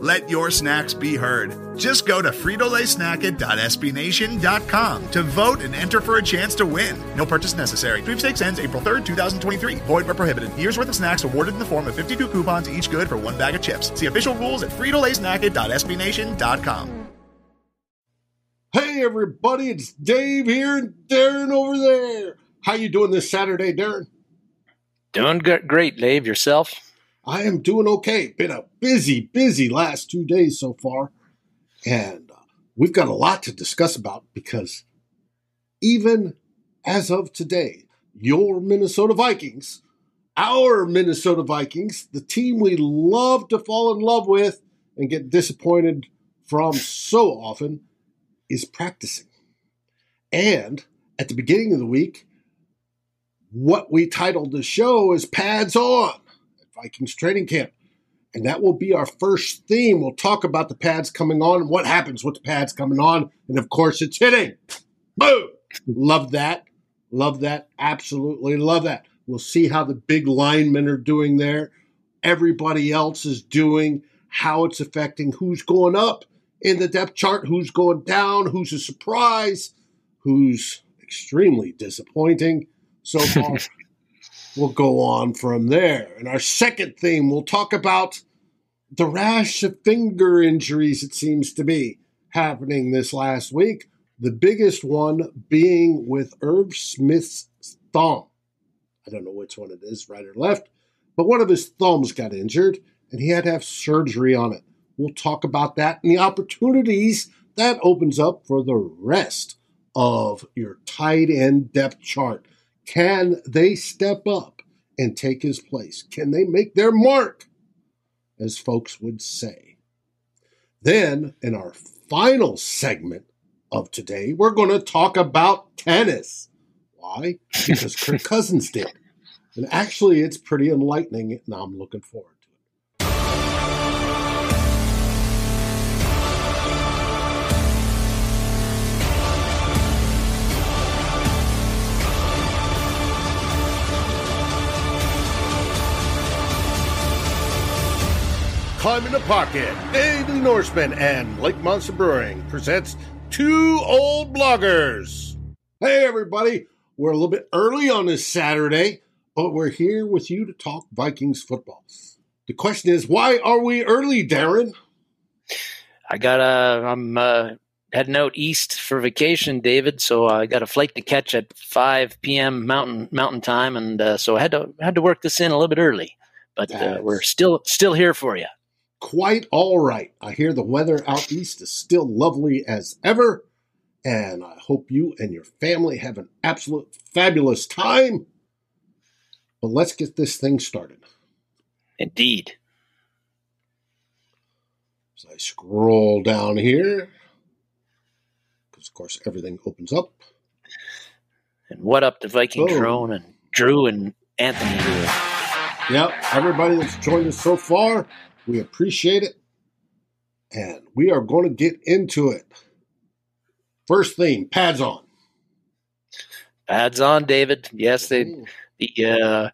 Let your snacks be heard. Just go to fritolaysnacket.sbnation.com to vote and enter for a chance to win. No purchase necessary. Sweepstakes ends April 3rd, 2023. Void where prohibited. Year's worth of snacks awarded in the form of 52 coupons, each good for one bag of chips. See official rules at fritolaysnacket.sbnation.com. Hey everybody, it's Dave here and Darren over there. How you doing this Saturday, Darren? Doing great, Dave. Yourself? I am doing okay. Been a busy, busy last two days so far. And uh, we've got a lot to discuss about because even as of today, your Minnesota Vikings, our Minnesota Vikings, the team we love to fall in love with and get disappointed from so often, is practicing. And at the beginning of the week, what we titled the show is Pads On Vikings training camp. And that will be our first theme. We'll talk about the pads coming on, what happens with the pads coming on, and of course, it's hitting. Boom! Love that. Love that. Absolutely love that. We'll see how the big linemen are doing there. Everybody else is doing, how it's affecting who's going up in the depth chart, who's going down, who's a surprise, who's extremely disappointing so far we'll go on from there. And our second theme, we'll talk about the rash of finger injuries, it seems to be happening this last week. The biggest one being with Irv Smith's thumb. I don't know which one it is, right or left, but one of his thumbs got injured and he had to have surgery on it. We'll talk about that and the opportunities that opens up for the rest of your tight end depth chart. Can they step up and take his place? Can they make their mark, as folks would say? Then, in our final segment of today, we're going to talk about tennis. Why? Because Kirk Cousins did. And actually, it's pretty enlightening, and I'm looking forward Climb in the Pocket, Dave Norseman, and Lake Monster Brewing presents Two Old Bloggers. Hey, everybody. We're a little bit early on this Saturday, but we're here with you to talk Vikings football. The question is, why are we early, Darren? I got a, I'm uh, heading out east for vacation, David. So I got a flight to catch at 5 p.m. Mountain Mountain Time, and uh, so I had to had to work this in a little bit early. But uh, we're still still here for you quite all right. I hear the weather out east is still lovely as ever, and I hope you and your family have an absolute fabulous time. But let's get this thing started. Indeed. As I scroll down here, because of course everything opens up. And what up to Viking oh. Drone and Drew and Anthony here. Yep, everybody that's joined us so far, we appreciate it. And we are going to get into it. First theme, pads on. Pads on, David. Yes, they the uh,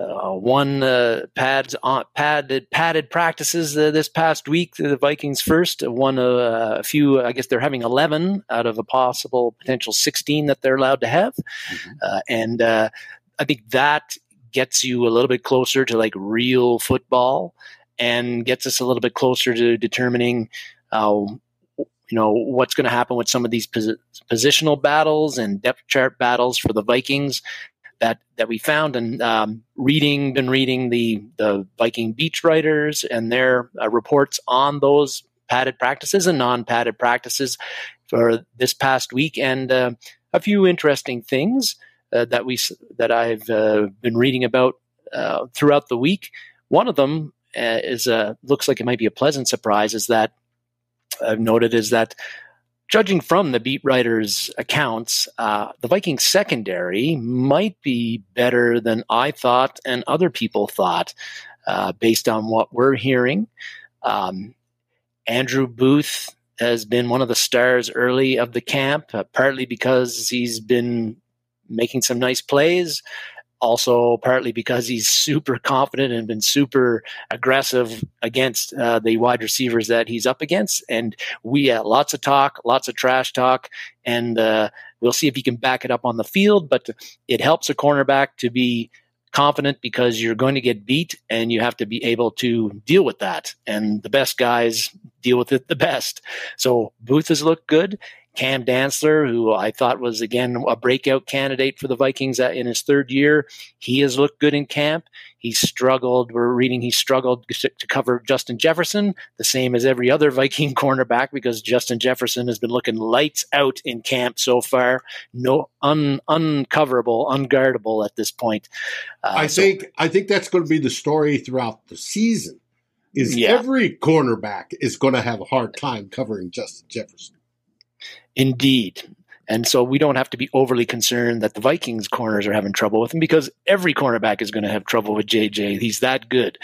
uh, one uh, pads on padded padded practices uh, this past week. The Vikings first one uh, a few. I guess they're having eleven out of a possible potential sixteen that they're allowed to have, mm-hmm. Uh, and uh, I think that gets you a little bit closer to like real football and gets us a little bit closer to determining, uh, you know, what's going to happen with some of these pos- positional battles and depth chart battles for the Vikings that that we found and um, reading been reading the the Viking beach writers and their uh, reports on those padded practices and non padded practices for this past week and uh, a few interesting things uh, that we that I've uh, been reading about uh, throughout the week. One of them is a looks like it might be a pleasant surprise is that I've noted is that judging from the beat writers' accounts, uh, the Vikings secondary might be better than I thought and other people thought, uh, based on what we're hearing. Um, Andrew Booth has been one of the stars early of the camp, uh, partly because he's been making some nice plays, also partly because he's super confident and been super aggressive against uh, the wide receivers that he's up against. And we had lots of talk, lots of trash talk, and uh, we'll see if he can back it up on the field. But it helps a cornerback to be confident because you're going to get beat and you have to be able to deal with that. And the best guys deal with it the best. So Booth has looked good. Cam Dantzler, who I thought was again a breakout candidate for the Vikings in his third year, he has looked good in camp. He struggled. We're reading he struggled to cover Justin Jefferson, the same as every other Viking cornerback, because Justin Jefferson has been looking lights out in camp so far. No un, uncoverable, unguardable at this point. Uh, I so, think I think that's going to be the story throughout the season. Is yeah. every cornerback is going to have a hard time covering Justin Jefferson. Indeed. And so we don't have to be overly concerned that the Vikings corners are having trouble with him because every cornerback is going to have trouble with JJ. He's that good.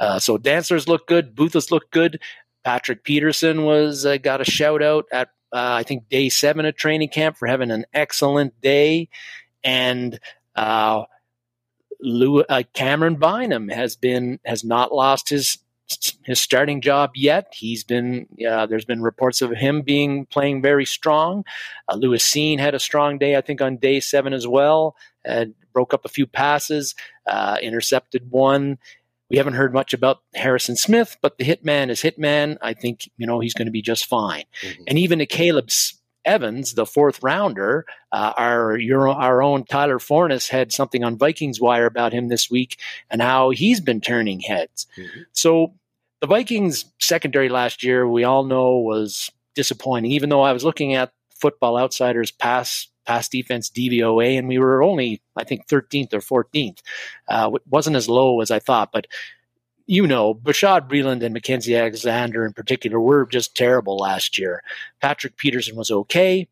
Uh, so Dantzler's look good. Booth's look good. Patrick Peterson was uh, got a shout out at uh, I think day seven of training camp for having an excellent day, and uh, Lou, uh, Camryn Bynum has been has not lost his his starting job yet. He's been uh, there's been reports of him being playing very strong. Uh, Lewis Cine had a strong day, I think, on day seven as well. Uh, broke up a few passes, uh, intercepted one. We haven't heard much about Harrison Smith, but the hitman is hitman. I think you know he's going to be just fine. Mm-hmm. And even to Caleb Evans, the fourth rounder, uh, our your, our own Tyler Forness had something on Vikings Wire about him this week and how he's been turning heads. Mm-hmm. So the Vikings secondary last year, we all know, was disappointing. Even though I was looking at Football Outsiders pass pass defense DVOA, and we were only I think 13th or 14th. Uh, it wasn't as low as I thought, but you know, Bashaud Breeland and Mackensie Alexander in particular were just terrible last year. Patrick Peterson was okay.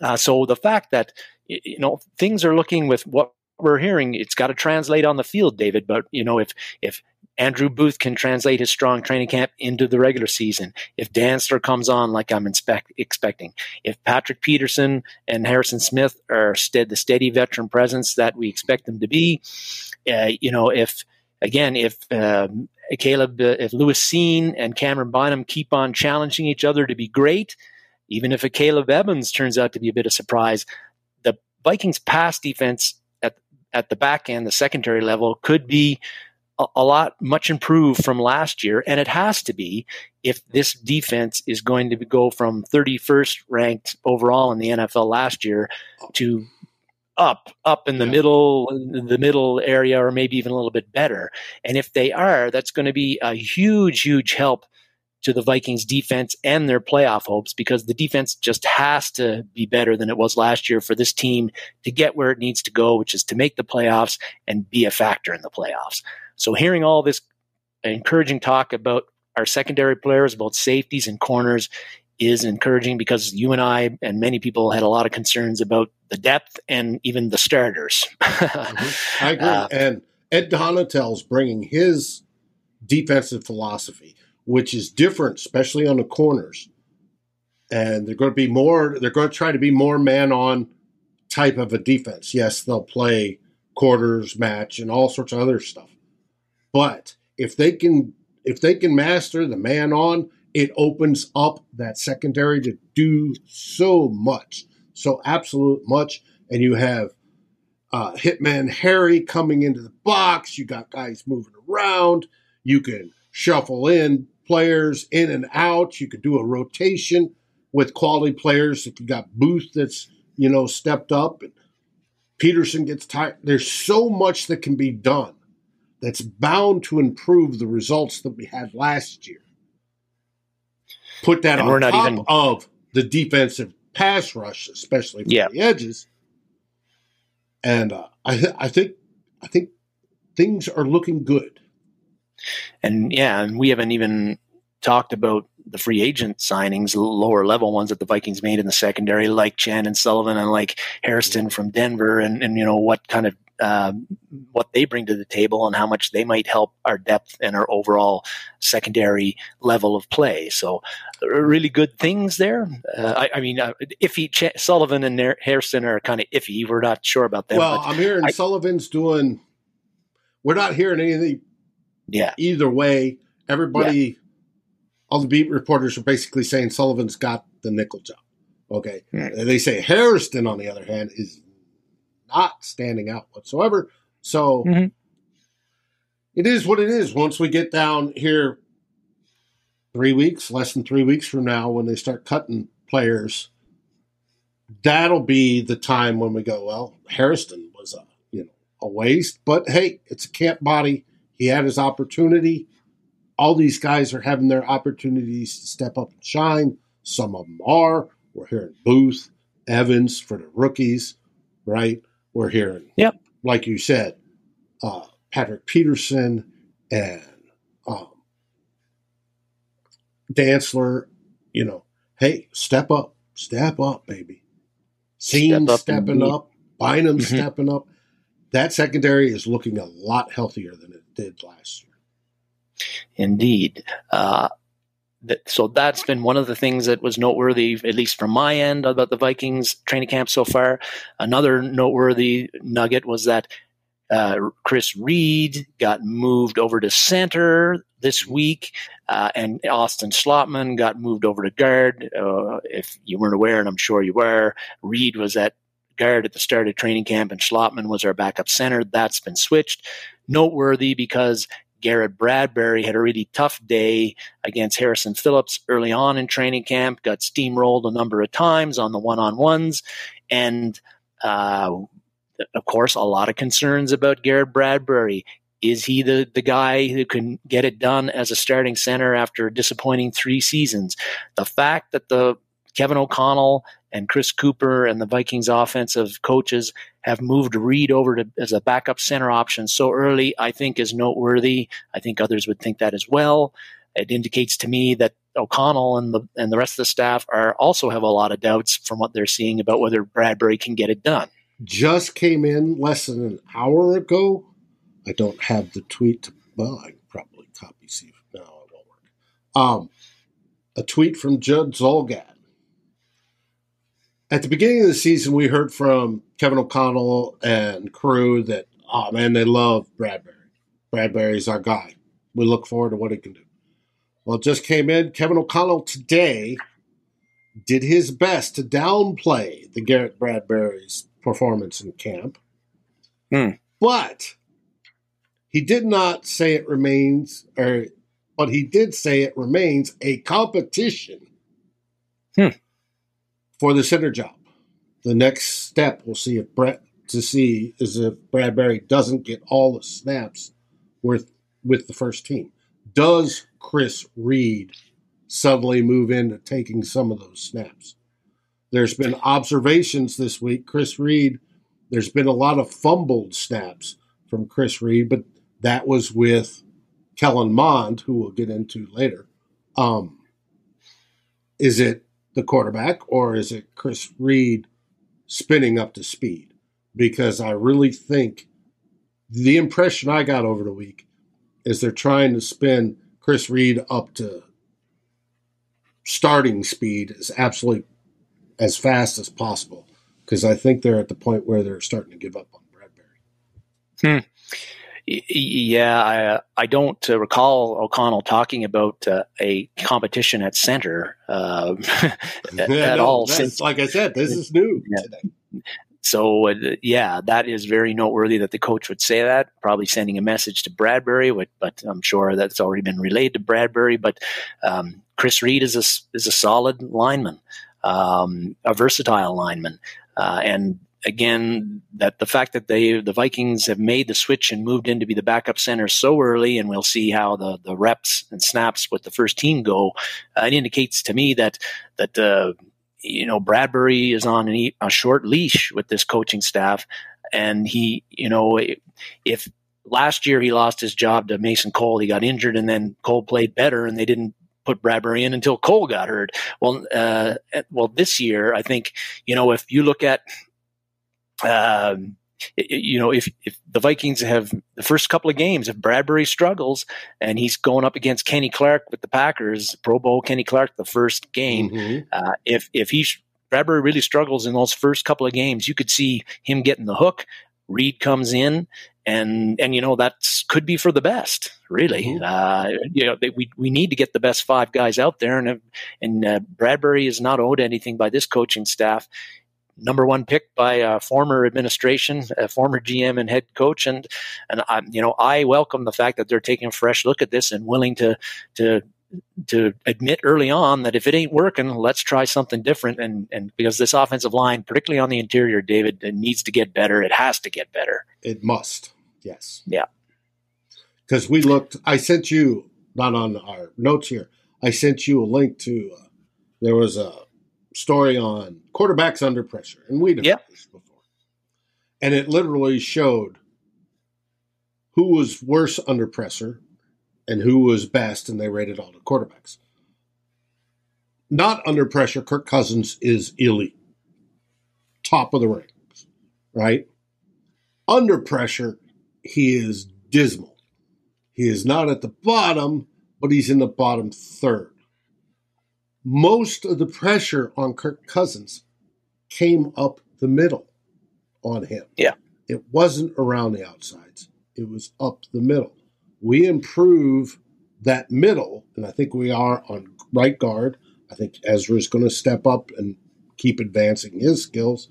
Uh, so the fact that you know things are looking with what we're hearing, it's got to translate on the field, David. But you know, if if Andrew Booth can translate his strong training camp into the regular season. If Dantzler comes on like I'm inspect, expecting, if Patrick Peterson and Harrison Smith are the steady veteran presence that we expect them to be, uh, you know, if again, if um, Caleb, uh, if Lewis Cine and Camryn Bynum keep on challenging each other to be great, even if a Caleb Evans turns out to be a bit of surprise, the Vikings' pass defense at at the back end, the secondary level, could be a, a lot much improved from last year, and it has to be if this defense is going to go from 31st ranked overall in the NFL last year to up up in the yeah. middle the middle area or maybe even a little bit better and if they are that's going to be a huge huge help to the Vikings defense and their playoff hopes because the defense just has to be better than it was last year for this team to get where it needs to go which is to make the playoffs and be a factor in the playoffs so hearing all this encouraging talk about our secondary players both safeties and corners is encouraging because you and I and many people had a lot of concerns about the depth and even the starters. mm-hmm. I agree. Uh, and Ed Donatell's bringing his defensive philosophy, which is different, especially on the corners. And they're going to be more, they're going to try to be more man on type of a defense. Yes, they'll play quarters match and all sorts of other stuff. But if they can if they can master the man on it opens up that secondary to do so much, so absolute much. And you have uh, Hitman Harry coming into the box. You got guys moving around. You can shuffle in players in and out. You could do a rotation with quality players. If you got Booth that's you know stepped up and Peterson gets tired, there's so much that can be done that's bound to improve the results that we had last year. Put that and on top even, of the defensive pass rush, especially for yeah. the edges. And uh, I, th- I think I think things are looking good. And yeah, and we haven't even talked about the free agent signings, lower level ones that the Vikings made in the secondary, like Chandon Sullivan and like Hairston from Denver, and, and you know what kind of uh, what they bring to the table and how much they might help our depth and our overall secondary level of play. So, really good things there. Uh, I, I, mean, uh, iffy Ch- Sullivan and Hairston are kind of iffy. We're not sure about them. Well, I'm hearing I, Sullivan's doing. We're not hearing anything. Yeah. Either way, everybody, yeah. all the beat reporters are basically saying Sullivan's got the nickel job. Okay. Mm. They say Hairston, on the other hand, is not standing out whatsoever. So mm-hmm. it is what it is. Once we get down here three weeks, less than three weeks from now, when they start cutting players, that'll be the time when we go, well, Hairston was a you know a waste. But hey, it's a camp body. He had his opportunity. All these guys are having their opportunities to step up and shine. Some of them are. We're hearing Booth, Evans for the rookies, right? We're hearing. Yep. Like you said, uh, Patrick Peterson and um, Dantzler, you know, hey, step up, step up, baby. Cine step stepping up, Bynum mm-hmm. stepping up. That secondary is looking a lot healthier than it did last year. Indeed. Uh, so that's been one of the things that was noteworthy, at least from my end, about the Vikings training camp so far. Another noteworthy nugget was that uh, Chris Reed got moved over to center this week, uh, and Austin Schlottmann got moved over to guard. Uh, if you weren't aware, and I'm sure you were, Reed was at guard at the start of training camp, and Schlottmann was our backup center. That's been switched. Noteworthy because Garrett Bradbury had a really tough day against Harrison Phillips early on in training camp, got steamrolled a number of times on the one on ones. And uh, of course, a lot of concerns about Garrett Bradbury. Is he the, the guy who can get it done as a starting center after disappointing three seasons? The fact that the Kevin O'Connell and Chris Cooper and the Vikings offensive coaches have moved Reed over to as a backup center option so early, I think is noteworthy. I think others would think that as well. It indicates to me that O'Connell and the and the rest of the staff are also have a lot of doubts from what they're seeing about whether Bradbury can get it done. Just came in less than an hour ago. I don't have the tweet. Well, I probably copy see. No, it won't work. Um, a tweet from Judd Zulgad at the beginning of the season, we heard from Kevin O'Connell and crew that, oh man, they love Bradbury. Bradbury's our guy. We look forward to what he can do. Well, just came in. Kevin O'Connell today did his best to downplay the Garrett Bradbury's performance in camp. Hmm. But he did not say it remains, or but he did say it remains a competition hmm for the center job. The next step we'll see if Brett to see is if Bradbury doesn't get all the snaps with with the first team. Does Chris Reed suddenly move into taking some of those snaps? There's been observations this week. Chris Reed, there's been a lot of fumbled snaps from Chris Reed, but that was with Kellen Mond, who we'll get into later. Um, is it the quarterback, or is it Chris Reed spinning up to speed? Because I really think the impression I got over the week is they're trying to spin Chris Reed up to starting speed as absolutely as fast as possible because I think they're at the point where they're starting to give up on Bradbury. Hmm. Yeah, I, I don't uh, recall O'Connell talking about uh, a competition at center uh, at, yeah, at no, all. Since, like I said, this is new yeah. today. So uh, yeah, that is very noteworthy that the coach would say that. Probably sending a message to Bradbury, but I'm sure that's already been relayed to Bradbury. But um, Chris Reed is a is a solid lineman, um, a versatile lineman, uh, and again that the fact that they the Vikings have made the switch and moved in to be the backup center so early, and we'll see how the the reps and snaps with the first team go. Uh, it indicates to me that that uh, you know Bradbury is on a short leash with this coaching staff, and he you know if last year he lost his job to Mason Cole. He got injured, and then Cole played better, and they didn't put Bradbury in until Cole got hurt. Well, uh, well, this year I think you know if you look at. Um, you know, if, if the Vikings have the first couple of games, if Bradbury struggles and he's going up against Kenny Clark with the Packers, Pro Bowl Kenny Clark, the first game, mm-hmm. uh, if if he Bradbury really struggles in those first couple of games, you could see him getting the hook. Reed comes in and and you know that could be for the best, really. Mm-hmm. Uh, you know, they, we we need to get the best five guys out there, and and uh, Bradbury is not owed anything by this coaching staff. Number one pick by a former administration, a former GM and head coach, and and I, you know I welcome the fact that they're taking a fresh look at this and willing to to to admit early on that if it ain't working, let's try something different. And and because this offensive line, particularly on the interior, David, it needs to get better. It has to get better. It must. Yes. Yeah. Because we looked, I sent you, not on our notes here, I sent you a link to, uh, there was a story on quarterbacks under pressure. And we'd yep. this before. And it literally showed who was worse under pressure and who was best, and they rated all the quarterbacks. Not under pressure, Kirk Cousins is elite, top of the ranks, right? Under pressure, he is dismal. He is not at the bottom, but he's in the bottom third. Most of the pressure on Kirk Cousins came up the middle on him. Yeah. It wasn't around the outsides, it was up the middle. We improve that middle, and I think we are on right guard. I think Ezra is going to step up and keep advancing his skills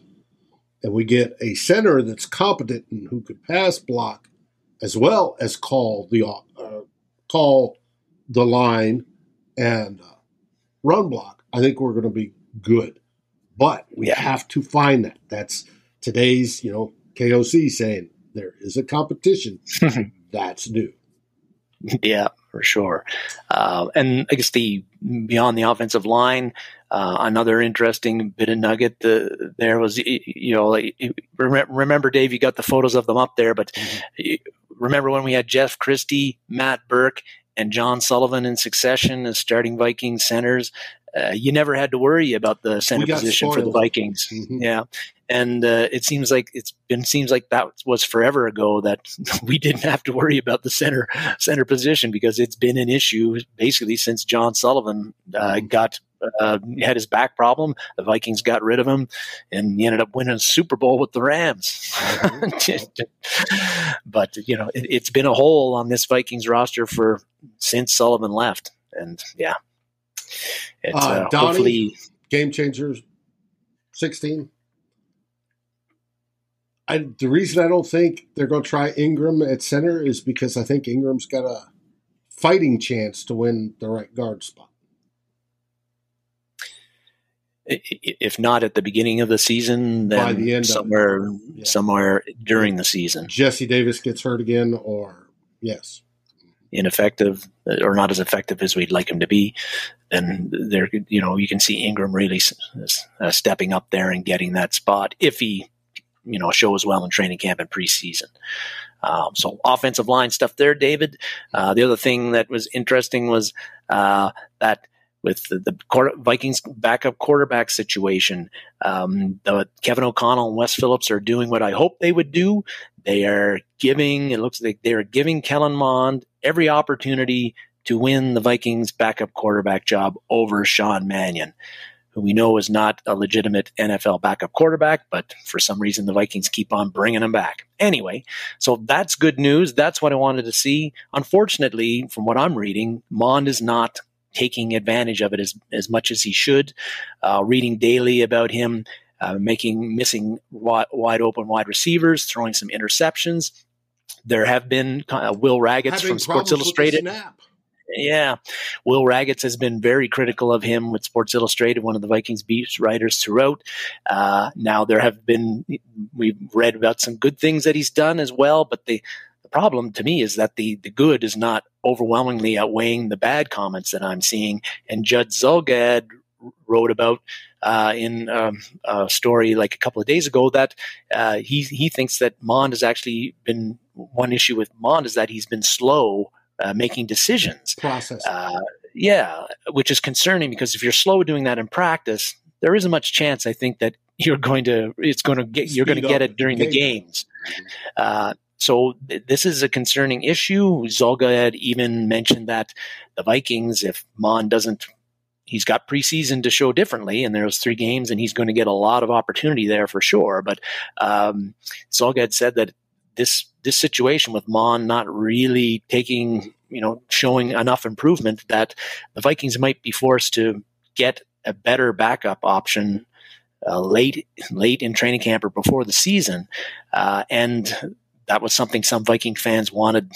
and we get a center that's competent and who could pass block as well as call the uh, call the line and uh, run block, I think we're going to be good. But we yeah. have to find that. That's today's, you know, KOC saying there is a competition. that's new. Yeah, for sure. Uh, and I guess the beyond the offensive line, uh, another interesting bit of nugget uh, there was, you know, like, remember, Dave, you got the photos of them up there, but mm-hmm. remember when we had Jeff Christie, Matt Birk, and John Sullivan in succession as starting Viking centers? Uh, you never had to worry about the center position spoiled. for the Vikings. Mm-hmm. Yeah, and uh, it seems like it's been seems like that was forever ago that we didn't have to worry about the center center position because it's been an issue basically since John Sullivan uh, mm-hmm. got uh, had his back problem. The Vikings got rid of him, and he ended up winning a Super Bowl with the Rams. But you know, it, has been a hole on this Vikings roster for since Sullivan left, and yeah, it's uh, uh, Donnie, hopefully game changers. Sixteen. I, the reason I don't think they're going to try Ingram at center is because I think Ingram's got a fighting chance to win the right guard spot if not at the beginning of the season, then the somewhere yeah. somewhere during the season. Jesse Davis gets hurt again, or yes, ineffective or not as effective as we'd like him to be. Then there, you know, you can see Ingram really uh, stepping up there and getting that spot if he, you know, shows well in training camp and preseason. Um, so offensive line stuff there, David. Uh, the other thing that was interesting was uh, that with the, the Vikings backup quarterback situation. Um, the, Kevin O'Connell and Wes Phillips are doing what I hope they would do. They are giving, it looks like they are giving Kellen Mond every opportunity to win the Vikings backup quarterback job over Sean Mannion, who we know is not a legitimate NFL backup quarterback, but for some reason the Vikings keep on bringing him back. Anyway, so that's good news. That's what I wanted to see. Unfortunately, from what I'm reading, Mond is not taking advantage of it as, as much as he should. Uh, reading daily about him uh, making missing wide, wide, open wide receivers, throwing some interceptions. There have been uh, Will Ragatz from Sports Illustrated. Yeah, Will Ragatz has been very critical of him with Sports Illustrated, one of the Vikings beat writers throughout. Uh, now there have been we've read about some good things that he's done as well, but the problem to me is that the, the good is not overwhelmingly outweighing the bad comments that I'm seeing. And Judd Zulgad wrote about uh, in um, a story like a couple of days ago that uh, he he thinks that Mond has actually been one issue with Mond is that he's been slow uh, making decisions. Process. Uh, yeah, which is concerning because if you're slow doing that in practice, there isn't much chance. I think that you're going to it's going to get you're going to get it during the games. So th- this is a concerning issue. Zulgad had even mentioned that the Vikings, if Mond doesn't, he's got preseason to show differently, and there's three games, and he's going to get a lot of opportunity there for sure. But um, had said that this this situation with Mond not really taking, you know, showing enough improvement that the Vikings might be forced to get a better backup option uh, late late in training camp or before the season, uh, and that was something some Viking fans wanted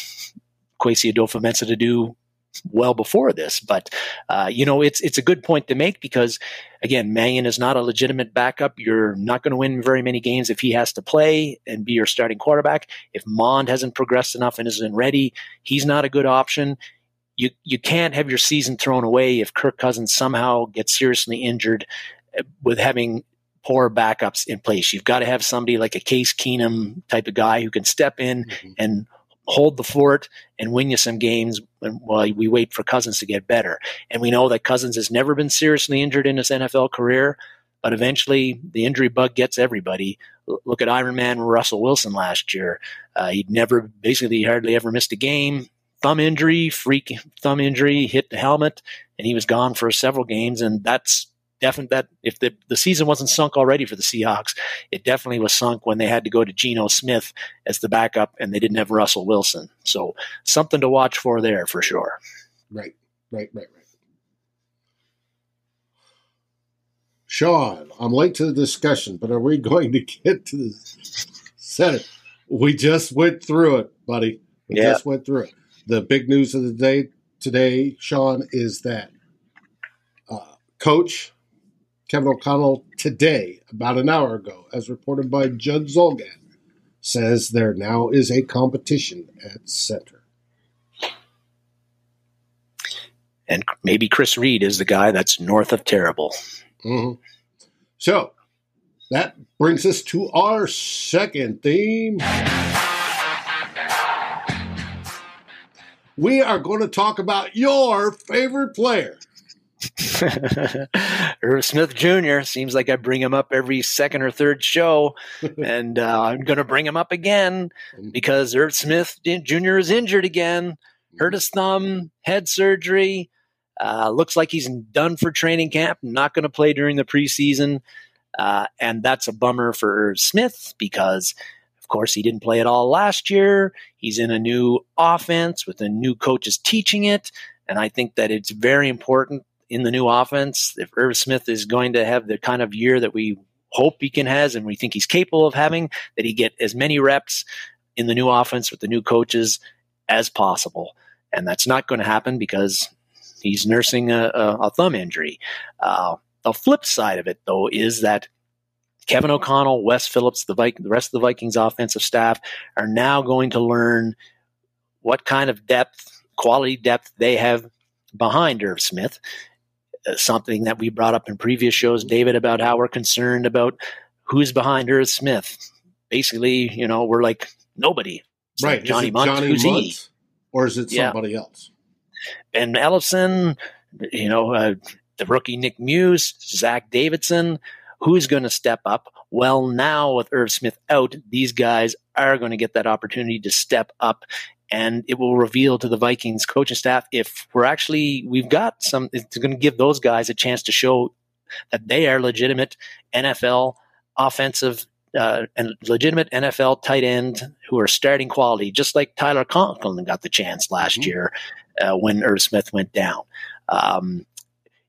Kwesi Adofo-Mensah to do well before this. But uh, you know, it's it's a good point to make because again, Mannion is not a legitimate backup. You're not going to win very many games if he has to play and be your starting quarterback. If Mond hasn't progressed enough and isn't ready, he's not a good option. You you can't have your season thrown away if Kirk Cousins somehow gets seriously injured uh, with having poor backups in place. You've got to have somebody like a Case Keenum type of guy who can step in mm-hmm. and hold the fort and win you some games while we wait for Cousins to get better. And we know that Cousins has never been seriously injured in his NFL career, but eventually the injury bug gets everybody. Look at Iron Man Russell Wilson last year. Uh, he'd never, basically, hardly ever missed a game. Thumb injury, freak thumb injury, hit the helmet, and he was gone for several games. And that's definitely that if the, the season wasn't sunk already for the Seahawks, it definitely was sunk when they had to go to Geno Smith as the backup and they didn't have Russell Wilson. So something to watch for there for sure. Right, right, right, right. Sean, I'm late to the discussion, but are we going to get to the Senate? We just went through it, buddy. We yeah. just went through it. The big news of the day today, Sean, is that uh, Coach Kevin O'Connell today, about an hour ago, as reported by Judd Zulgad, says there now is a competition at center. And maybe Chris Reed is the guy that's north of terrible. Mm-hmm. So that brings us to our second theme. We are going to talk about your favorite player. Irv Smith Jr. seems like I bring him up every second or third show, and uh, I'm going to bring him up again because Irv Smith Jr. is injured again, hurt his thumb, head surgery. Uh, looks like he's done for training camp, not going to play during the preseason. Uh, and that's a bummer for Irv Smith because, of course, he didn't play at all last year. He's in a new offense with a new coach is teaching it. And I think that it's very important in the new offense, if Irv Smith is going to have the kind of year that we hope he can has and we think he's capable of having, that he get as many reps in the new offense with the new coaches as possible. And that's not going to happen because he's nursing a, a, a thumb injury. Uh, the flip side of it, though, is that Kevin O'Connell, Wes Phillips, the, the rest of the Vikings offensive staff are now going to learn what kind of depth, quality depth they have behind Irv Smith something that we brought up in previous shows, David, about how we're concerned about who's behind Irv Smith. Basically, you know, we're like nobody. It's right. Like Johnny. Johnny who's he? Or is it somebody yeah. else? Ben Ellison, you know, uh, the rookie Nick Muse, Zach Davidson. Who's going to step up? Well, now with Irv Smith out, these guys are going to get that opportunity to step up and it will reveal to the Vikings coaching staff if we're actually we've got some. It's going to give those guys a chance to show that they are legitimate NFL offensive uh, and legitimate NFL tight end who are starting quality, just like Tyler Conklin got the chance last mm-hmm. year uh, when Irv Smith went down. Um,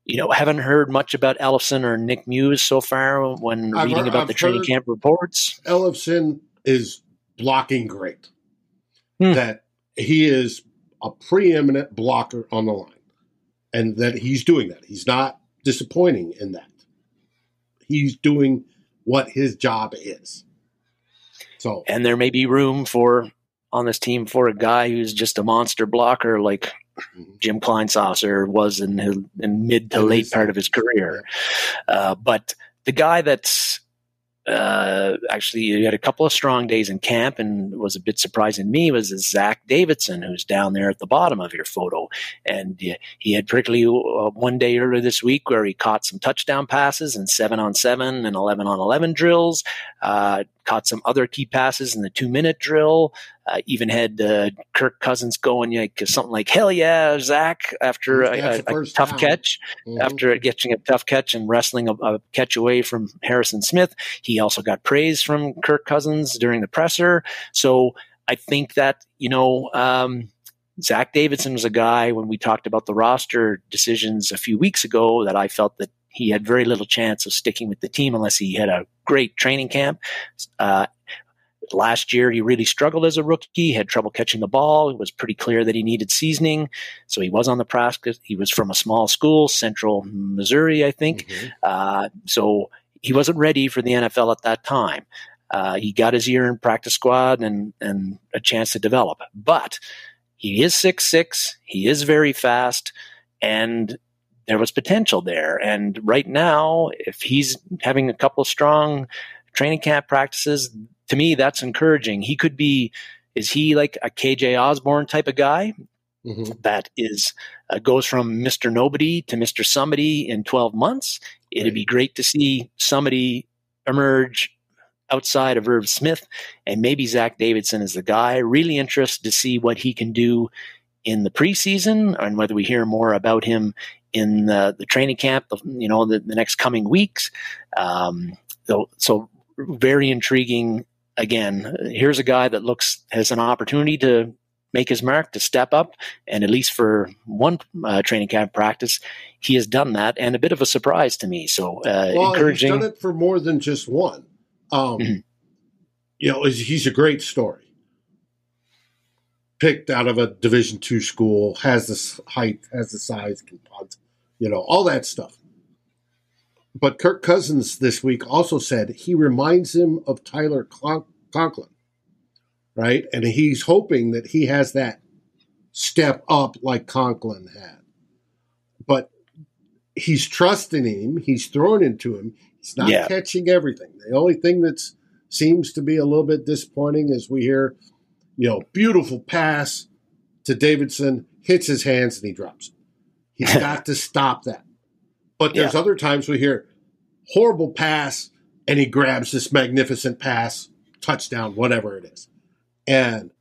you know, haven't heard much about Ellison or Nick Muse so far when I've reading heard, about I've the training camp reports. Ellison is blocking great. Hmm. That he is a preeminent blocker on the line, and that he's doing that. He's not disappointing in that. He's doing what his job is. So, and there may be room for on this team for a guy who's just a monster blocker like mm-hmm. Jim Kleinsasser was in, his, in mid to late part of his career. Uh, but the guy that's uh, actually he had a couple of strong days in camp and was a bit surprising me was Zach Davidson, who's down there at the bottom of your photo. And he had particularly uh, one day earlier this week where he caught some touchdown passes and seven on seven and 11 on 11 drills, uh, caught some other key passes in the two minute drill, uh, even had uh, Kirk Cousins going like something like "Hell yeah, Zach!" after a, a, a tough time. catch, mm-hmm. after getting a tough catch and wrestling a, a, catch away from Harrison Smith. He also got praise from Kirk Cousins during the presser. So I think that you know. Um, Zach Davidson was a guy when we talked about the roster decisions a few weeks ago that I felt that he had very little chance of sticking with the team unless he had a great training camp. Uh, last year, he really struggled as a rookie. He had trouble catching the ball. It was pretty clear that he needed seasoning. So he was on the practice. He was from a small school, Central Missouri, I think. Mm-hmm. Uh, so he wasn't ready for the NFL at that time. Uh, he got his year in practice squad and, and a chance to develop. But he is six six. He is very fast. And there was potential there. And right now, if he's having a couple strong training camp practices, to me, that's encouraging. He could be, is he like a KJ Osborn type of guy mm-hmm. that is, uh, goes from Mr. Nobody to Mr. Somebody in 12 months? It'd right. be great to see somebody emerge outside of Irv Smith, and maybe Zach Davidson is the guy. Really interested to see what he can do in the preseason and whether we hear more about him in the, the training camp, you know, the, the next coming weeks. Um, so, so very intriguing. Again, here's a guy that looks has an opportunity to make his mark, to step up, and at least for one uh, training camp practice, he has done that, and a bit of a surprise to me. So uh, well, encouraging. He's done it for more than just one. Um, mm-hmm. You know, he's a great story picked out of a Division two school, has the height, has the size, can punt, you know, all that stuff. But Kirk Cousins this week also said he reminds him of Tyler Conklin, right? And he's hoping that he has that step up like Conklin had. But he's trusting him, he's throwing into him, he's not yeah. catching everything. The only thing that seems to be a little bit disappointing is we hear – you know, beautiful pass to Davidson, hits his hands and he drops it. He's got to stop that. But there's yeah. other times we hear horrible pass and he grabs this magnificent pass, touchdown, whatever it is. And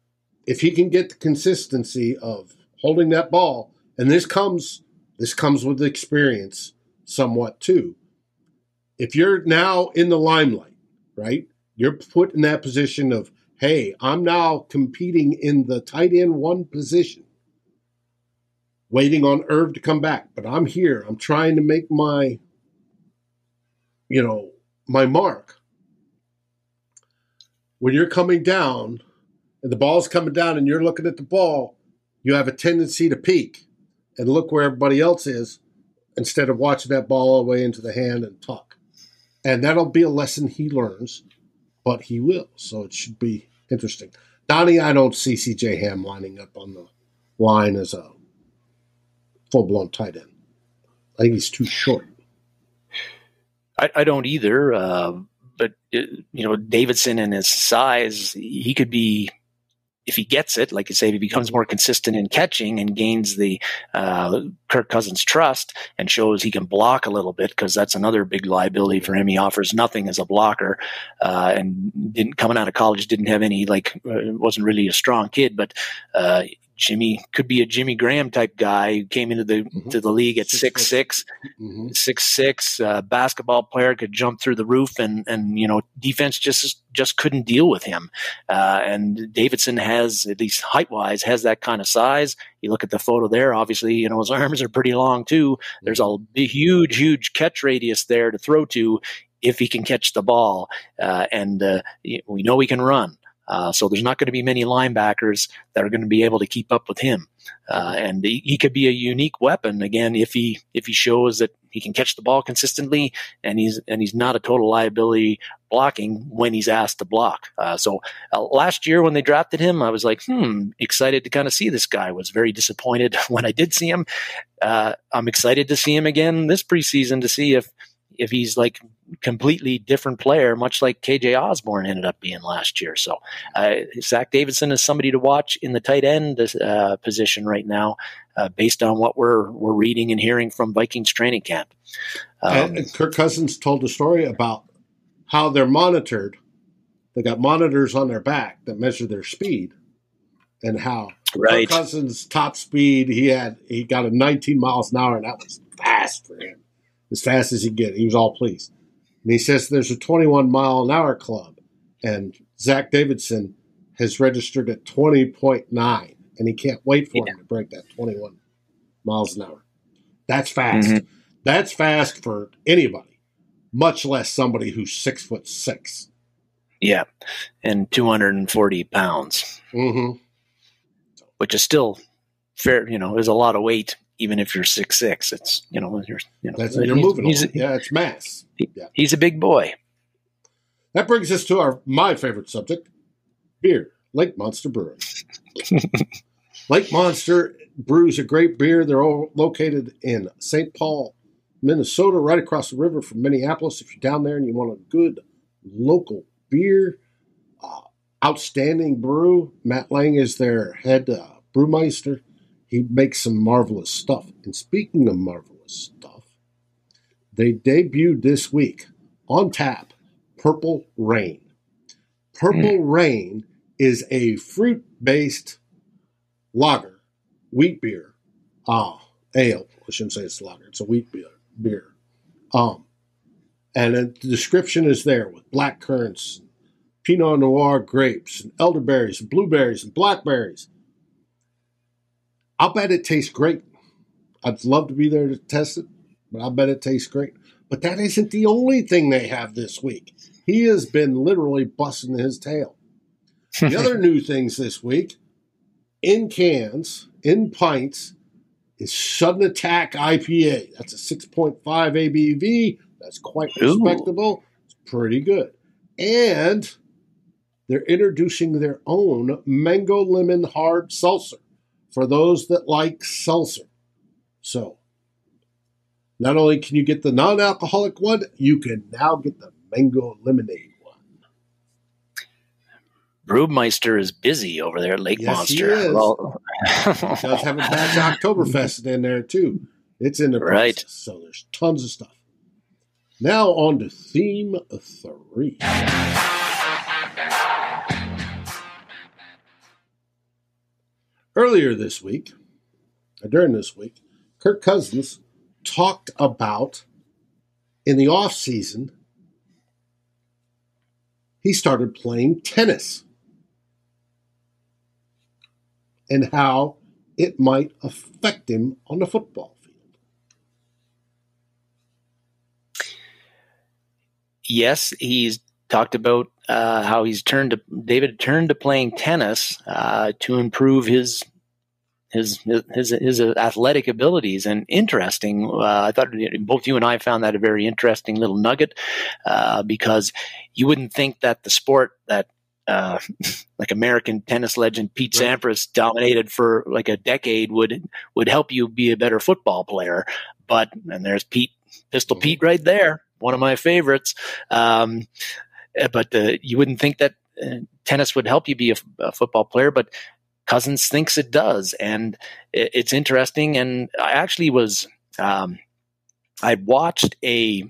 if he can get the consistency of holding that ball, and this comes this comes with experience somewhat too. If you're now in the limelight, right? You're put in that position of hey, I'm now competing in the tight end one position, waiting on Irv to come back. But I'm here. I'm trying to make my, you know, my mark. When you're coming down and the ball's coming down and you're looking at the ball, you have a tendency to peek and look where everybody else is instead of watching that ball all the way into the hand and tuck. And that'll be a lesson he learns but he will. So it should be interesting. Donnie, I don't see CJ Ham lining up on the line as a full blown tight end. I think he's too short. I, I don't either. Uh, but it, you know, Davidson and his size, he could be if he gets it, like you say, if he becomes more consistent in catching and gains the uh, Kirk Cousins trust and shows he can block a little bit, because that's another big liability for him. He offers nothing as a blocker, uh, and didn't coming out of college didn't have any like uh, wasn't really a strong kid, but uh, Jimmy could be a Jimmy Graham type guy who came into the mm-hmm. to the league at six six, mm-hmm. six six, uh, basketball player could jump through the roof and and you know defense just just couldn't deal with him. Uh, and Davidson has at least height wise has that kind of size. You look at the photo there, obviously you know his arms are pretty long too. There's a huge huge catch radius there to throw to if he can catch the ball, uh, and uh, we know he can run. Uh, so there's not going to be many linebackers that are going to be able to keep up with him. Uh, and he, he, could be a unique weapon again if he if he shows that he can catch the ball consistently and he's and he's not a total liability blocking when he's asked to block. Uh, so uh, last year when they drafted him, I was like, hmm, excited to kind of see this guy. Was very disappointed when I did see him. Uh, I'm excited to see him again this preseason to see if if he's like completely different player, much like KJ Osborn ended up being last year. So uh, Zach Davidson is somebody to watch in the tight end uh, position right now, uh, based on what we're we're reading and hearing from Vikings training camp. Um, and Kirk Cousins told a story about how they're monitored. They got monitors on their back that measure their speed, and how right. Kirk Cousins' top speed he had he got a 19 miles an hour, and that was fast for him as fast as he get. He was all pleased. And he says there's a 21 mile an hour club, and Zach Davidson has registered at 20.9, and he can't wait for yeah. him to break that 21 miles an hour. That's fast. Mm-hmm. That's fast for anybody, much less somebody who's six foot six. Yeah, and 240 pounds, mm-hmm. which is still fair. You know, there's a lot of weight even if you're six six, it's you know you're you know That's, you're moving. He's, yeah, it's mass. He, yeah. He's a big boy. That brings us to our my favorite subject: beer. Lake Monster Brewing. Lake Monster brews a great beer. They're all located in St. Paul, Minnesota, right across the river from Minneapolis. If you're down there and you want a good local beer, uh, outstanding brew. Matt Lang is their head uh, brewmeister he makes some marvelous stuff. And speaking of marvelous stuff, they debuted this week on tap Purple Rain. Purple mm. Rain is a fruit based lager, wheat beer, ah, ale. I shouldn't say it's lager, it's a wheat beer. beer. Um, and the description is there with black currants, Pinot Noir grapes, and elderberries, and blueberries, and blackberries I'll bet it tastes great. I'd love to be there to test it, but I bet it tastes great. But that isn't the only thing they have this week. He has been literally busting his tail. The other new things this week in cans, in pints, is Sudden Attack IPA. That's a 6.5 ABV. That's quite respectable. Ooh. It's pretty good. And they're introducing their own mango lemon hard seltzer for those that like seltzer. So, not only can you get the non alcoholic one, you can now get the mango lemonade one. Brewmeister is busy over there at Lake yes, Monster. He, is. Well, he does have a batch Oktoberfest in there too. It's in the process, right. so there's tons of stuff. Now on to theme three. Earlier this week, uh, during this week, Kirk Cousins talked about in the off season he started playing tennis and how it might affect him on the football field. Yes, he's talked about uh, how he's turned to David turned to playing tennis uh, to improve his his his his athletic abilities and interesting. Uh, I thought both you and I found that a very interesting little nugget uh, because you wouldn't think that the sport that uh, like American tennis legend Pete. Sampras dominated for like a decade would would help you be a better football player. But and there's Pete Pistol mm-hmm. Pete right there, one of my favorites. Um, but uh, you wouldn't think that uh, tennis would help you be a, a, football player, but Cousins thinks it does, and it, it's interesting. And I actually was um, I watched a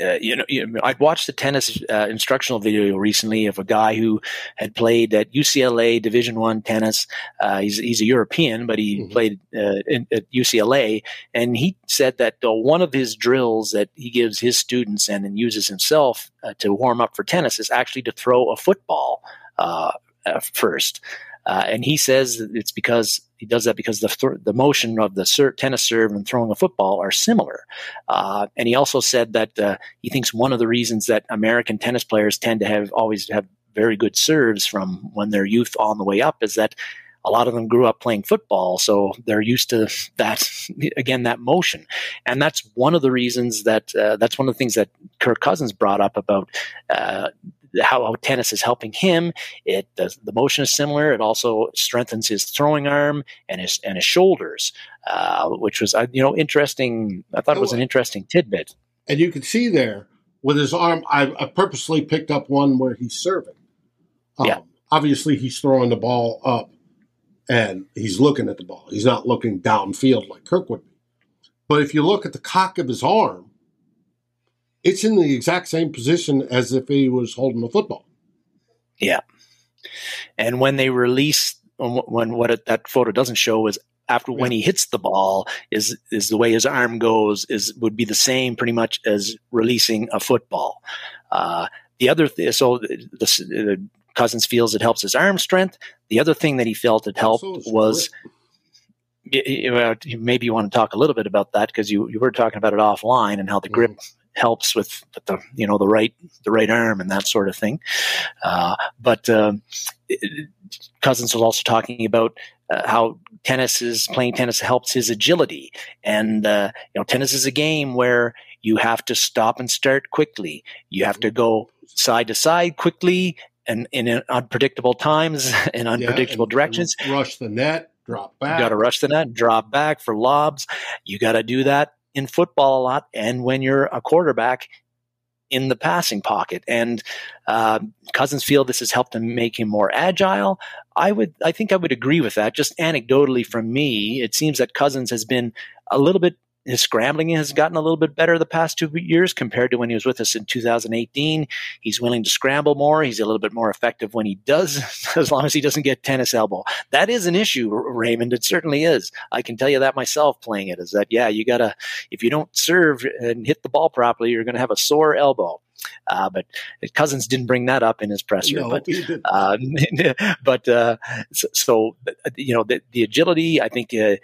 uh, you know, you know, I watched a tennis uh, instructional video recently of a guy who had played at UCLA Division One tennis. Uh, he's he's a European, but he mm-hmm. played uh, in, at UCLA, and he said that uh, one of his drills that he gives his students and then uses himself uh, to warm up for tennis is actually to throw a football first. Uh, and he says it's because he does that because the th- the motion of the ser- tennis serve and throwing a football are similar. Uh, and he also said that uh, he thinks one of the reasons that American tennis players tend to have always have very good serves from when they're youth on the way up is that a lot of them grew up playing football, so they're used to that again that motion, and that's one of the reasons that uh, that's one of the things that Kirk Cousins brought up about. Uh, how, how, tennis is helping him. It does, the motion is similar. It also strengthens his throwing arm and his and his shoulders, uh, which was uh, you know interesting. I thought it was an interesting tidbit. And you can see there with his arm. I, I purposely picked up one where he's serving. Um, yeah. Obviously, he's throwing the ball up and he's looking at the ball. He's not looking downfield like Kirk would be. But if you look at the cock of his arm, it's in the exact same position as if he was holding the football. Yeah. And when they release, when what it, that photo doesn't show is after when he hits the ball is is the way his arm goes is would be the same pretty much as releasing a football. Uh, the other th- so the, the, Cousins feels it helps his arm strength. The other thing that he felt it helped was maybe you want to talk a little bit about that because you, you were talking about it offline and how the grip mm. helps with, the you know the right the right arm and that sort of thing. Uh, but uh, Cousins was also talking about uh, how tennis is playing tennis helps his agility, and uh, you know tennis is a game where you have to stop and start quickly. You have to go side to side quickly and in unpredictable times in unpredictable yeah, and, directions. And rush the net, drop back. You got to rush the net, drop back for lobs. You got to do that in football a lot, and when you're a quarterback in the passing pocket. And uh, Cousins feel this has helped him make him more agile. I would, I think, I would agree with that. Just anecdotally from me, it seems that Cousins has been a little bit his scrambling has gotten a little bit better the past two years compared to when he was with us in 2018. He's willing to scramble more. He's a little bit more effective when he does, as long as he doesn't get tennis elbow. That is an issue, Raymond. It certainly is. I can tell you that myself playing it is that, yeah, you gotta, if you don't serve and hit the ball properly, you're going to have a sore elbow. Uh, but Cousins didn't bring that up in his presser. No, but uh, but uh, so, so, you know the, the, agility. I think uh,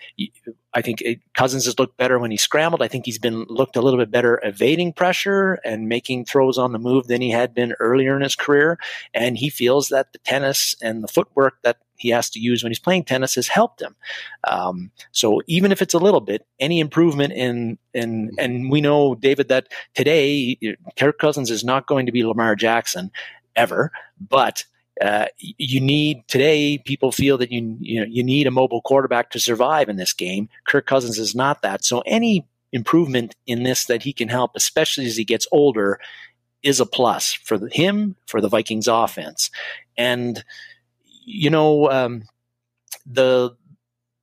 I think it, Cousins has looked better when he scrambled. I think he's been looked a little bit better evading pressure and making throws on the move than he had been earlier in his career. And he feels that the tennis and the footwork that he has to use when he's playing tennis has helped him. Um, so even if it's a little bit, any improvement in in and we know David that today Kirk Cousins is not going to be Lamar Jackson ever, but uh, you need today. People feel that you you know you need a mobile quarterback to survive in this game. Kirk Cousins is not that. So any improvement in this that he can help, especially as he gets older, is a plus for him for the Vikings offense. And you know, um, the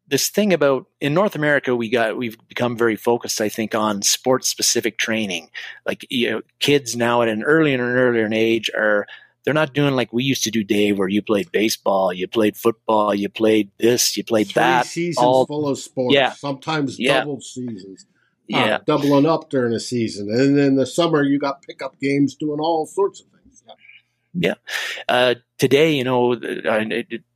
this thing about in North America, we got we've become very focused, I think, on sports specific training. Like you know, kids now at an earlier and earlier age are they're not doing like we used to do, Dave, where you played baseball, you played football, you played this, you played Three that. Seasons all, full of sports. Yeah. Sometimes yeah. double seasons. Yeah. Uh, doubling up during a season. And then in the summer you got pickup games doing all sorts of things. Yeah. Uh, today, you know,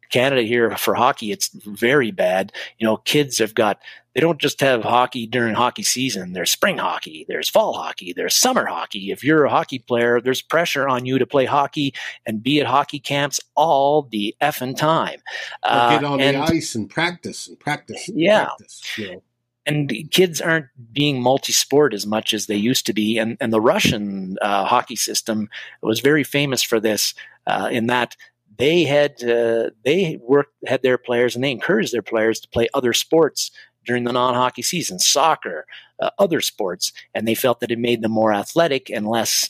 Canada here for hockey, it's very bad. You know, kids have got, they don't just have hockey during hockey season. There's spring hockey, there's fall hockey, there's summer hockey. If you're a hockey player, there's pressure on you to play hockey and be at hockey camps all the effing time. Uh, get on and, the ice and practice and practice. And yeah. Practice, you know and kids aren't being multi-sport as much as they used to be. And, and the Russian uh, hockey system was very famous for this, uh, in that they had uh, they worked had their players and they encouraged their players to play other sports during the non-hockey season, soccer, uh, other sports, and they felt that it made them more athletic and less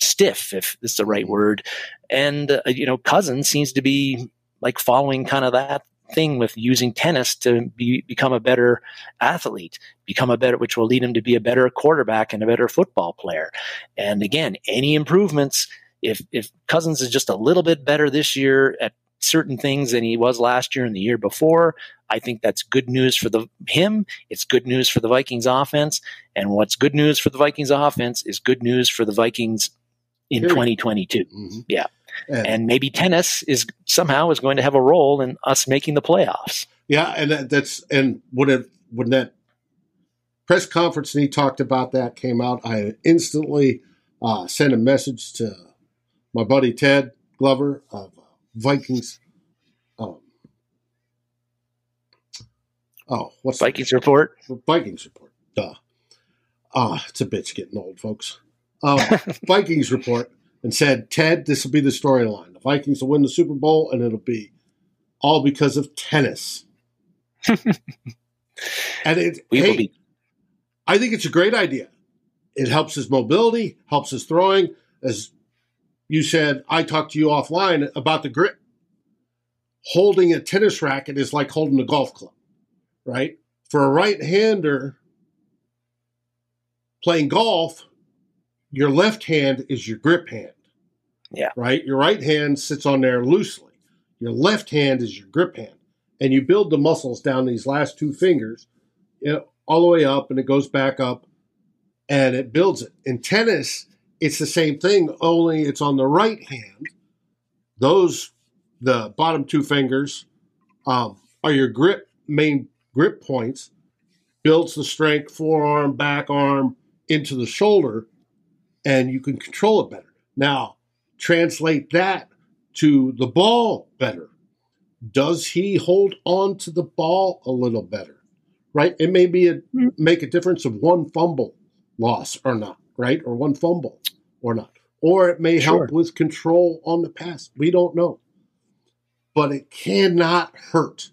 stiff, if this is the right word. And uh, you know, cousin seems to be like following kind of that thing with using tennis to be, become a better athlete, become a better, which will lead him to be a better quarterback and a better football player. And again, any improvements, if, if Cousins is just a little bit better this year at certain things than he was last year and the year before, I think that's good news for the him. It's good news for the Vikings offense. And what's good news for the Vikings offense is good news for the Vikings in 2022. Mm-hmm. Yeah. And, and maybe tennis is somehow is going to have a role in us making the playoffs. Yeah, and that, that's and when it when that press conference and he talked about that came out, I instantly uh, sent a message to my buddy Ted Glover of uh, Vikings. Um, oh, what's the- Vikings report. Vikings report. Duh. Ah, it's a bitch getting old, folks. Um, Vikings report and said, Ted, this will be the storyline. The Vikings will win the Super Bowl, and it'll be all because of tennis. and it, We hey, be. I think it's a great idea. It helps his mobility, helps his throwing. As you said, I talked to you offline about the grip. Holding a tennis racket is like holding a golf club, right? For a right hander playing golf, your left hand is your grip hand. Yeah. Right? Your right hand sits on there loosely. Your left hand is your grip hand. And you build the muscles down these last two fingers you know, all the way up and it goes back up and it builds it. In tennis, it's the same thing, only it's on the right hand. Those, the bottom two fingers, um, are your grip, main grip points, builds the strength, forearm, back arm into the shoulder, and you can control it better. Now, translate that to the ball better. Does he hold on to the ball a little better? Right? It may be a hmm. make a difference of one fumble loss or not, right? Or one fumble or not. Or it may help Sure. with control on the pass. We don't know. But it cannot hurt.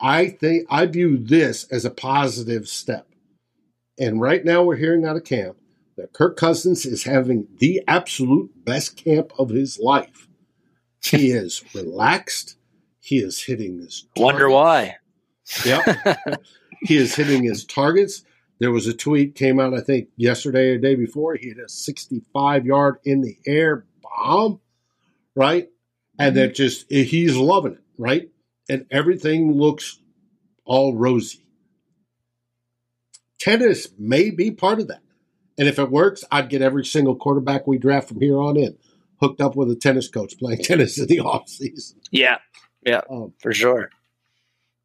I think I view this as a positive step. And right now we're hearing out of camp that Kirk Cousins is having the absolute best camp of his life. He is relaxed. He is hitting his Wonder why. Yep. he is hitting his targets. There was a tweet came out, I think, yesterday or the day before. He hit a 65 yard in the air bomb, right? And mm-hmm. that just he's loving it, right? And everything looks all rosy. Tennis may be part of that. And if it works, I'd get every single quarterback we draft from here on in hooked up with a tennis coach playing tennis in the off season. Yeah, Um, for sure.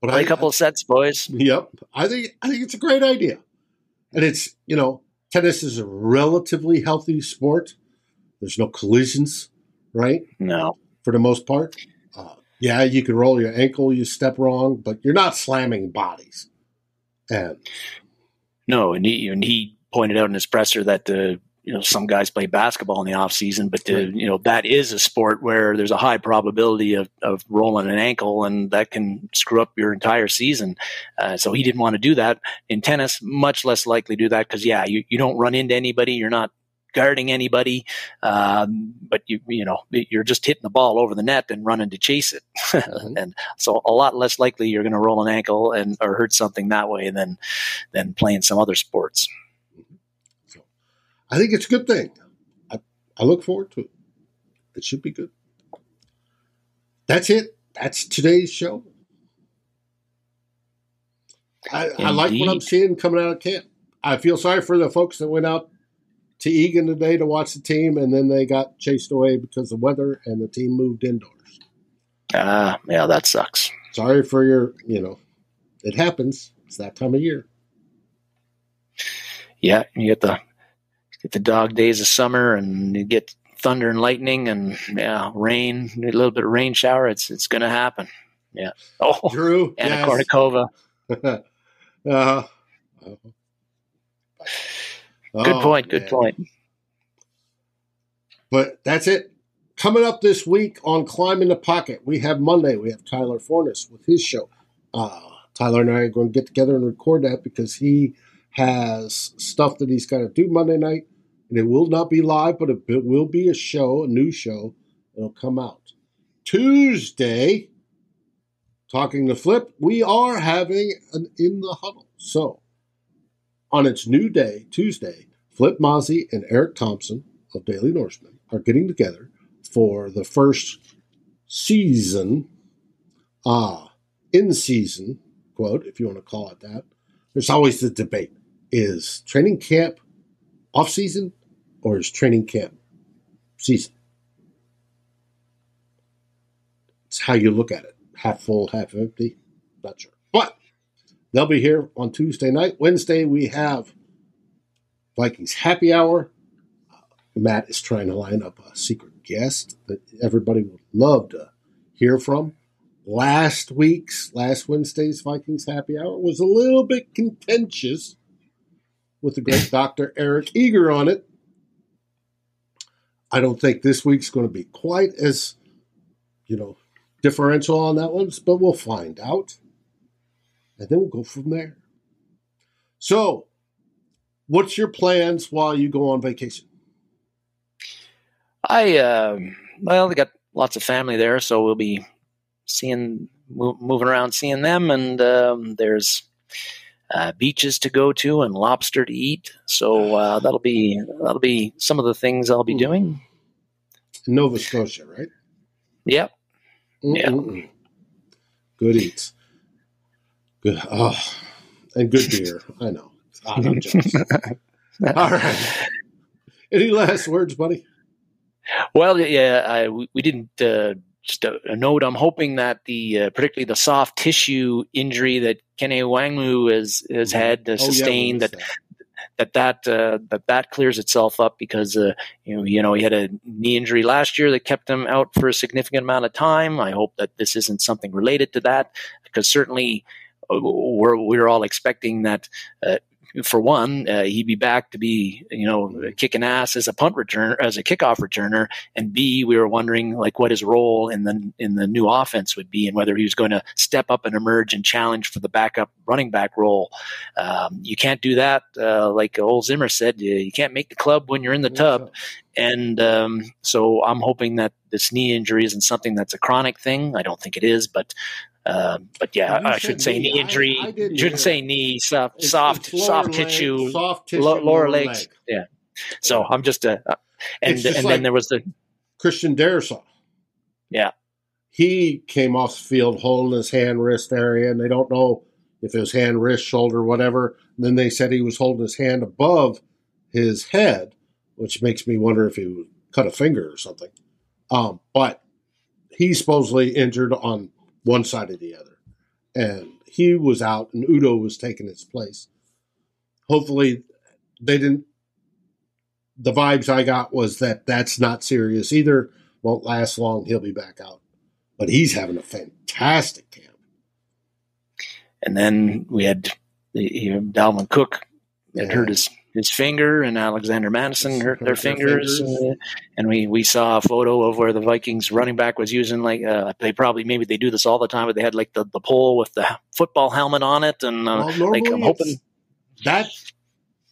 but Play I- a couple of sets, boys. Yep. I think I think it's a great idea. And it's, you know, tennis is a relatively healthy sport. There's no collisions, right? No. For the most part. Uh, yeah, you can roll your ankle, you step wrong, but you're not slamming bodies. And No, and he and he pointed out in his presser that uh, you know some guys play basketball in the off season, but Right. you know that is a sport where there's a high probability of, of rolling an ankle, and that can screw up your entire season. Uh, so he didn't want to do that in tennis. Much less likely to do that because yeah, you, you don't run into anybody, you're not guarding anybody, um, but you you know you're just hitting the ball over the net and running to chase it, Mhm. and so a lot less likely you're going to roll an ankle and or hurt something that way than than playing some other sports. I think it's a good thing. I, I look forward to it. It should be good. That's it. That's today's show. I, I like what I'm seeing coming out of camp. I feel sorry for the folks that went out to Egan today to watch the team, and then they got chased away because of weather, and the team moved indoors. Ah, yeah, that sucks. Sorry for your, you know, it happens. It's that time of year. Yeah, you get the get the dog days of summer, and you get thunder and lightning, and yeah, rain, a little bit of rain shower. It's it's going to happen. Yeah. Oh, Drew, Anna yes. Kournikova. uh, Good Oh, point. Good man. point. But that's it. Coming up this week on Climbing the Pocket, we have Monday. We have Tyler Forness with his show. Uh, Tyler and I are going to get together and record that because he has stuff that he's got to do Monday night. And it will not be live, but it will be a show, a new show. It'll come out. Tuesday, talking to Flip, we are having an In the Huddle. So, on its new day, Tuesday, Flip Mozzie and Eric Thompson of Daily Norseman are getting together for the first season, uh, in season, quote, if you want to call it that. There's always the debate is training camp off season or is training camp season? It's how you look at it. Half full, half empty. Not sure. But they'll be here on Tuesday night. Wednesday, we have Vikings happy hour. Matt is trying to line up a secret guest that everybody would love to hear from. Last week's, last Wednesday's Vikings Happy Hour was a little bit contentious with the great Dr. Eric Eager on it. I don't think this week's going to be quite as, you know, differential on that one, but we'll find out. And then we'll go from there. So, what's your plans while you go on vacation? I, uh, well, we got lots of family there, so we'll be seeing, moving around, seeing them, and um, there's uh, beaches to go to and lobster to eat. So uh, that'll be that'll be some of the things I'll be doing. Nova Scotia, right? Yep. Mm-mm-mm. Yeah. Good eats. Good. Oh, and good beer. I know. I'm jealous. All right. Any last words, buddy? Well, yeah, I, we, we didn't. Uh, just a, a, note. I'm hoping that the uh, particularly the soft tissue injury that Nwangwu has has mm-hmm. had uh, sustained oh, yeah, that that that uh, that that clears itself up because uh, you know you know he had a knee injury last year that kept him out for a significant amount of time. I hope that this isn't something related to that because certainly uh, we're we're all expecting that uh, for one, uh, he'd be back to be, you know, kicking ass as a punt returner, as a kickoff returner, and B, we were wondering like what his role in the in the new offense would be, and whether he was going to step up and emerge and challenge for the backup running back role. Um, you can't do that, uh, like old Zimmer said. You, you, can't make the club when you're in the tub, and um, so I'm hoping that this knee injury isn't something that's a chronic thing. I don't think it is, but uh, but yeah, I should say knee, knee injury. I, I shouldn't say knee. Soft, it's, soft, it's soft leg, tissue, soft tissue, lower, lower legs. Leg. Yeah. So I'm just a, uh, and and like then there was the Christian Darrisaw. Yeah. He came off the field holding his hand wrist area, and they don't know if it was hand, wrist, shoulder, whatever. And then they said he was holding his hand above his head, which makes me wonder if he cut a finger or something. Um, but he's supposedly injured on one side or the other. And he was out, and Udoh was taking his place. Hopefully, they didn't. The vibes I got was that that's not serious either. Won't last long. He'll be back out. But he's having a fantastic camp. And then we had the, Dalvin Cook had yeah. hurt his his finger, and Alexander Mattison hurt their fingers. Uh, and we, we saw a photo of where the Vikings running back was using like uh, they probably maybe they do this all the time, but they had like the, the pole with the football helmet on it, and uh, well, like I'm hoping that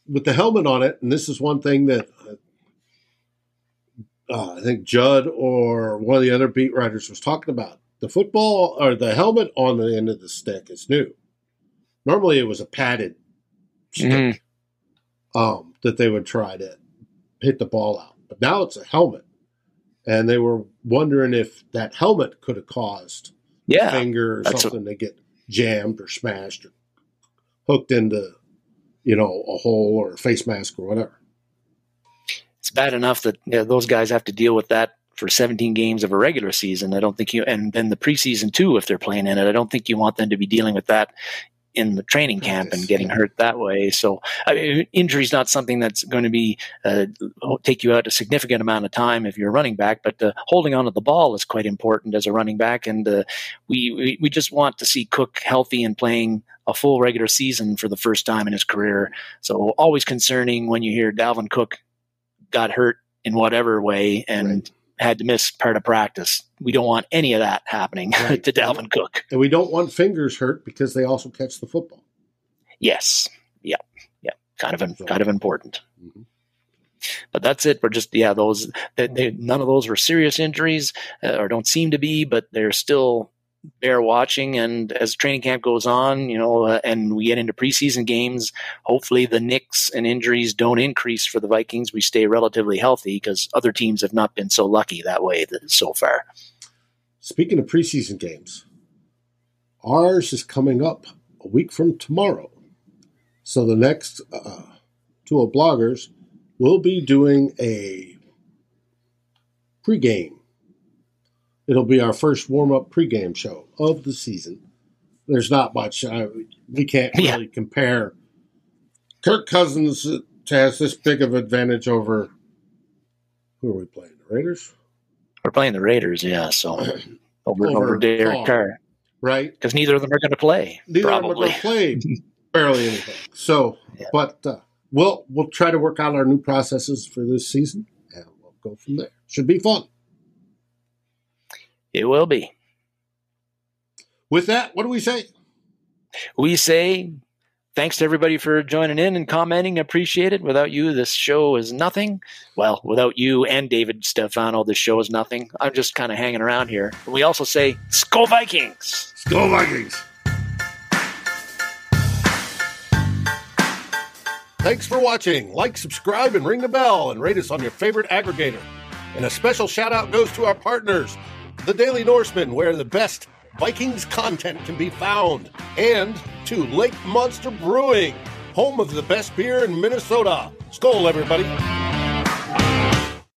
with the helmet on it. And this is one thing that uh, I think Judd or one of the other beat writers was talking about. The football or the helmet on the end of the stick is new. Normally, it was a padded stick. Mm-hmm um, that they would try to hit the ball out. But now it's a helmet. And they were wondering if that helmet could have caused yeah, a finger or something to get jammed or smashed or hooked into, you know, a hole or a face mask or whatever. It's bad enough that you know, those guys have to deal with that for 17 games of a regular season. I don't think you, and then the preseason too, if they're playing in it, I don't think you want them to be dealing with that in the training camp and getting hurt that way. So I mean, injury is not something that's going to be uh, take you out a significant amount of time if you're a running back, but uh, holding on to the ball is quite important as a running back. And uh, we, we, we just want to see Cook healthy and playing a full regular season for the first time in his career. So always concerning when you hear Dalvin Cook got hurt in whatever way and. Right had to miss part of practice. We don't want any of that happening right. to Dalvin Cook. And we don't want fingers hurt because they also catch the football. Yes. Yeah. Yeah. Kind of, so, kind of important. Mm-hmm. But that's it. We're just, yeah, those, they, they, none of those were serious injuries uh, or don't seem to be, but they're still bear watching. And as training camp goes on, you know, uh, and we get into preseason games, hopefully the nicks and injuries don't increase for the Vikings. We stay relatively healthy because other teams have not been so lucky that way so far. Speaking of preseason games, ours is coming up a week from tomorrow. So the next uh, two of bloggers will be doing a pregame It'll be our first warm up pregame show of the season. There's not much. Uh, we can't really yeah. compare. Kirk Cousins has this big of advantage over who are we playing? The Raiders? We're playing the Raiders, yeah. So over, over, Over Derek Carr. Carr right? because neither of them are going to play. Neither probably. of them are going to play barely anything. So, Yeah. but uh, we'll we'll try to work out our new processes for this season, and we'll go from there. Should be fun. It will be. With that, what do we say? We say thanks to everybody for joining in and commenting. Appreciate it. Without you, this show is nothing. Well, without you and David Stefano, this show is nothing. I'm just kind of hanging around here. We also say, Skol Vikings! Go Vikings! Thanks for watching. Like, subscribe, and ring the bell, and rate us on your favorite aggregator. And a special shout out goes to our partners, the Daily Norseman, where the best Vikings content can be found, and to Lake Monster Brewing, home of the best beer in Minnesota. Skol, everybody.